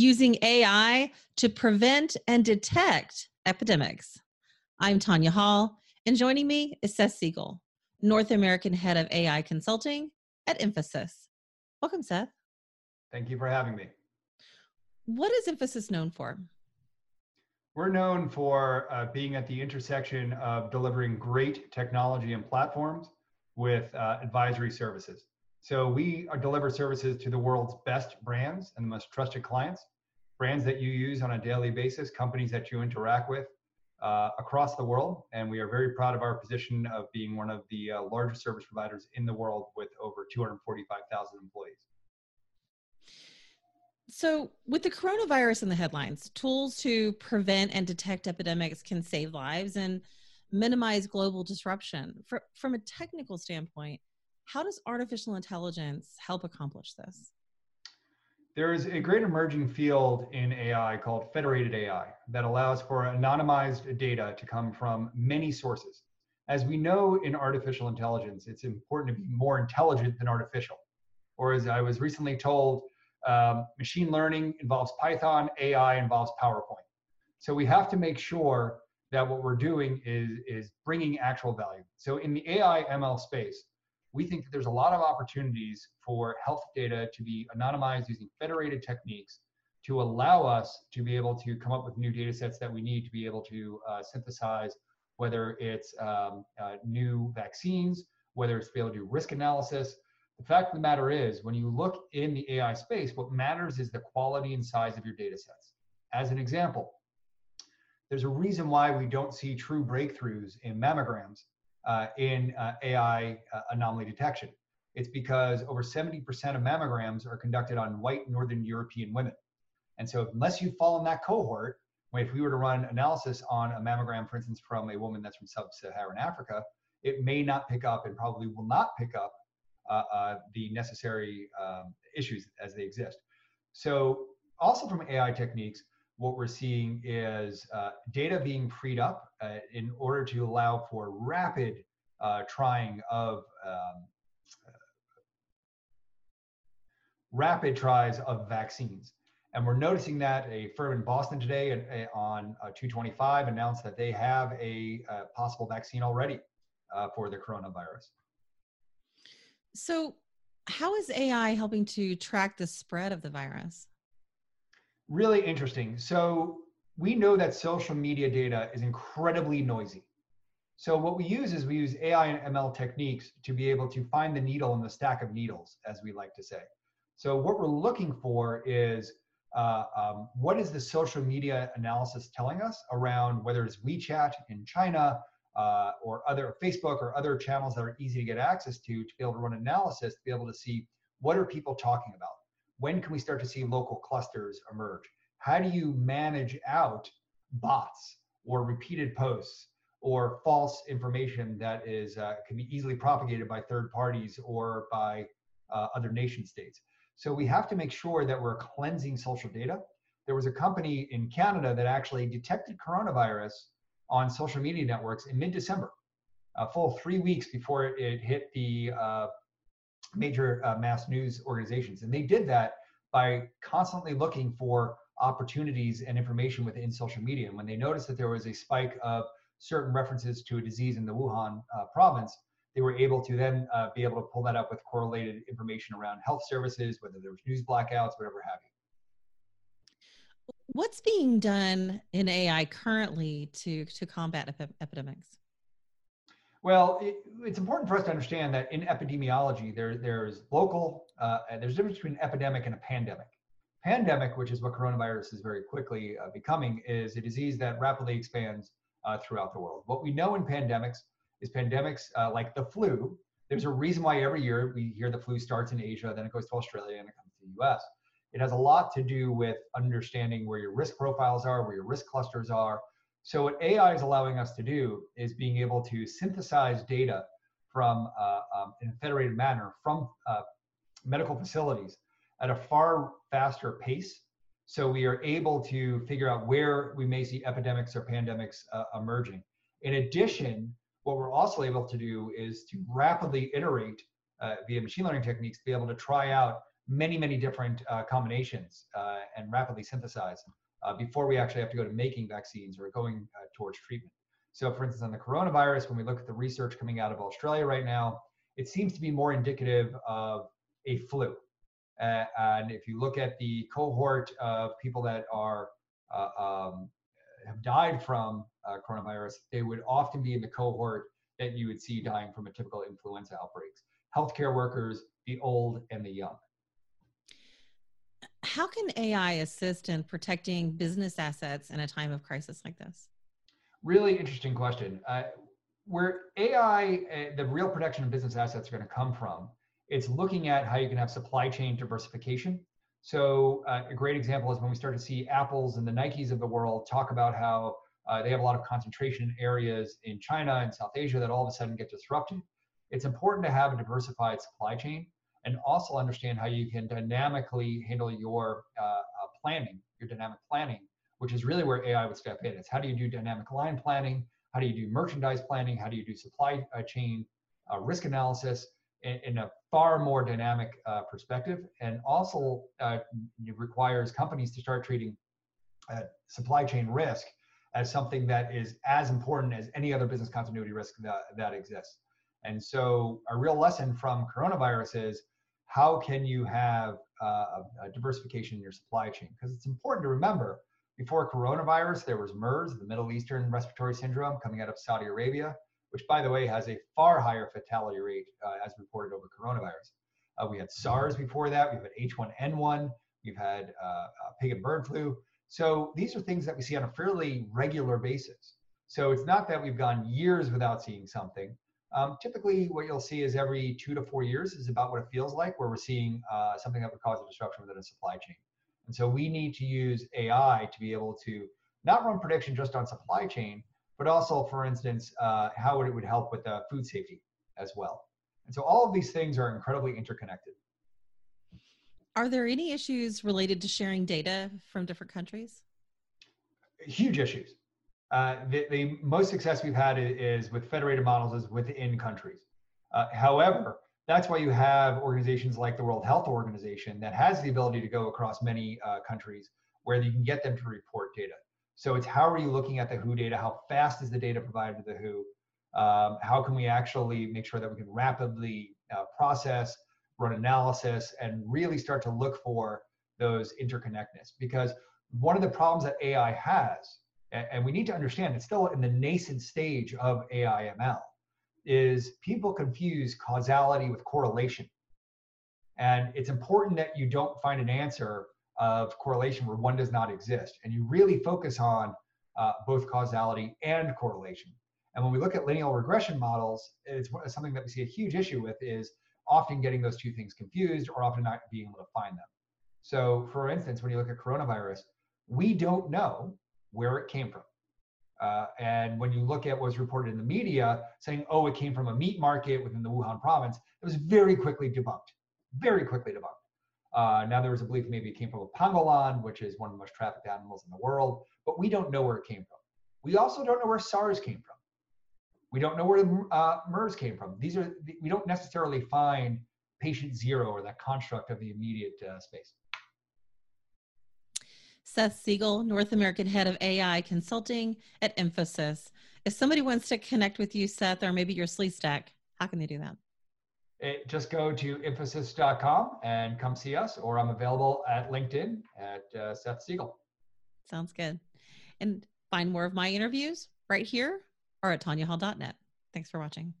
using AI to prevent and detect epidemics. I'm Tanya Hall, and joining me is Seth Siegel, North American Head of AI Consulting at Infosys. Welcome, Seth. Thank you for having me. What is Infosys known for? We're known for uh, being at the intersection of delivering great technology and platforms with uh, advisory services. So we deliver services to the world's best brands and the most trusted clients, brands that you use on a daily basis, companies that you interact with uh, across the world. And we are very proud of our position of being one of the uh, largest service providers in the world with over 245,000 employees. So, with the coronavirus in the headlines, tools to prevent and detect epidemics can save lives and minimize global disruption. For, from a technical standpoint, how does artificial intelligence help accomplish this? There is a great emerging field in AI called federated AI that allows for anonymized data to come from many sources. As we know in artificial intelligence, it's important to be more intelligent than artificial. Or as I was recently told, um, machine learning involves Python, AI involves PowerPoint. So we have to make sure that what we're doing is, is bringing actual value. So in the AI ML space, we think that there's a lot of opportunities for health data to be anonymized using federated techniques to allow us to be able to come up with new data sets that we need to be able to uh, synthesize, whether it's um, uh, new vaccines, whether it's to be able to do risk analysis. The fact of the matter is, when you look in the AI space, what matters is the quality and size of your data sets. As an example, there's a reason why we don't see true breakthroughs in mammograms uh, in uh, AI uh, anomaly detection. It's because over 70% of mammograms are conducted on white Northern European women. And so, unless you fall in that cohort, if we were to run analysis on a mammogram, for instance, from a woman that's from sub Saharan Africa, it may not pick up and probably will not pick up uh, uh, the necessary um, issues as they exist. So, also from AI techniques, what we're seeing is uh, data being freed up uh, in order to allow for rapid uh, trying of um, rapid tries of vaccines. And we're noticing that a firm in Boston today uh, on uh, 225 announced that they have a, a possible vaccine already uh, for the coronavirus. So, how is AI helping to track the spread of the virus? Really interesting. So we know that social media data is incredibly noisy. So what we use is we use AI and ML techniques to be able to find the needle in the stack of needles, as we like to say. So what we're looking for is uh, um, what is the social media analysis telling us around whether it's WeChat in China uh, or other Facebook or other channels that are easy to get access to to be able to run analysis to be able to see what are people talking about when can we start to see local clusters emerge? How do you manage out bots or repeated posts or false information that is uh, can be easily propagated by third parties or by uh, other nation states? So we have to make sure that we're cleansing social data. There was a company in Canada that actually detected coronavirus on social media networks in mid-December, a full three weeks before it hit the uh, major uh, mass news organizations. And they did that by constantly looking for opportunities and information within social media. And when they noticed that there was a spike of certain references to a disease in the Wuhan uh, province, they were able to then uh, be able to pull that up with correlated information around health services, whether there was news blackouts, whatever have you. What's being done in AI currently to, to combat ep- epidemics? Well, it, it's important for us to understand that in epidemiology, there, there's local, uh, there's a difference between epidemic and a pandemic. Pandemic, which is what coronavirus is very quickly uh, becoming, is a disease that rapidly expands uh, throughout the world. What we know in pandemics is pandemics uh, like the flu. There's a reason why every year we hear the flu starts in Asia, then it goes to Australia, and it comes to the US. It has a lot to do with understanding where your risk profiles are, where your risk clusters are, so what AI is allowing us to do is being able to synthesize data from uh, um, in a federated manner from uh, medical facilities at a far faster pace. So we are able to figure out where we may see epidemics or pandemics uh, emerging. In addition, what we're also able to do is to rapidly iterate uh, via machine learning techniques, to be able to try out many, many different uh, combinations uh, and rapidly synthesize uh, before we actually have to go to making vaccines or going uh, towards treatment. So, for instance, on the coronavirus, when we look at the research coming out of Australia right now, it seems to be more indicative of a flu. Uh, and if you look at the cohort of people that are uh, um, have died from uh, coronavirus, they would often be in the cohort that you would see dying from a typical influenza outbreaks. Healthcare workers, the old and the young. How can AI assist in protecting business assets in a time of crisis like this? Really interesting question. Uh, where AI, uh, the real protection of business assets are going to come from, it's looking at how you can have supply chain diversification. So uh, a great example is when we start to see Apples and the Nikes of the world talk about how uh, they have a lot of concentration areas in China and South Asia that all of a sudden get disrupted. It's important to have a diversified supply chain and also understand how you can dynamically handle your uh, uh planning, your dynamic planning, which is really where AI would step in. It's how do you do dynamic line planning? How do you do merchandise planning? How do you do supply uh, chain uh, risk analysis in, in, a far more dynamic uh, perspective? And also uh, requires companies to start treating supply chain risk as something that is as important as any other business continuity risk that, that exists. And so a real lesson from coronavirus is how can you have uh, a diversification in your supply chain? Because it's important to remember before coronavirus, there was MERS, the Middle Eastern Respiratory Syndrome, coming out of Saudi Arabia, which, by the way, has a far higher fatality rate uh, as reported over coronavirus. Uh, we had SARS before that. We've had H1N1. We've had pig and bird flu. So these are things that we see on a fairly regular basis. So it's not that we've gone years without seeing something. Um, typically, what you'll see is every two to four years is about what it feels like, where we're seeing uh, something that would cause a disruption within a supply chain. And so we need to use AI to be able to not run prediction just on supply chain, but also, for instance, uh, how it would help with uh, food safety as well. And so all of these things are incredibly interconnected. Are there any issues related to sharing data from different countries? Huge issues. Uh, the, the, most success we've had is with federated models is within countries. Uh, however, that's why you have organizations like the World Health Organization that has the ability to go across many uh, countries where you can get them to report data. So it's how are you looking at the WHO data? How fast is the data provided to the WHO? Um, how can we actually make sure that we can rapidly uh, process, run analysis, and really start to look for those interconnectedness? Because one of the problems that AI has, and, we need to understand, it's still in the nascent stage of AI ML is people confuse causality with correlation. And it's important that you don't find an answer of correlation where one does not exist. And you really focus on uh, both causality and correlation. And when we look at linear regression models, it's something that we see a huge issue with is often getting those two things confused or often not being able to find them. So for instance, when you look at coronavirus, we don't know where it came from. Uh, and when you look at what's reported in the media saying, oh, it came from a meat market within the Wuhan province, it was very quickly debunked, very quickly debunked. Uh, now there was a belief maybe it came from a pangolin, which is one of the most trafficked animals in the world, but we don't know where it came from. We also don't know where SARS came from. We don't know where uh, MERS came from. These are we don't necessarily find patient zero or that construct of the immediate uh, space. Seth Siegel, North American Head of AI Consulting at Infosys. If somebody wants to connect with you, Seth, or maybe your Sleestack, how can they do that? It, just go to infosys.com and come see us, or I'm available at LinkedIn at uh, Seth Siegel. Sounds good. And find more of my interviews right here or at tanyahall.net. Thanks for watching.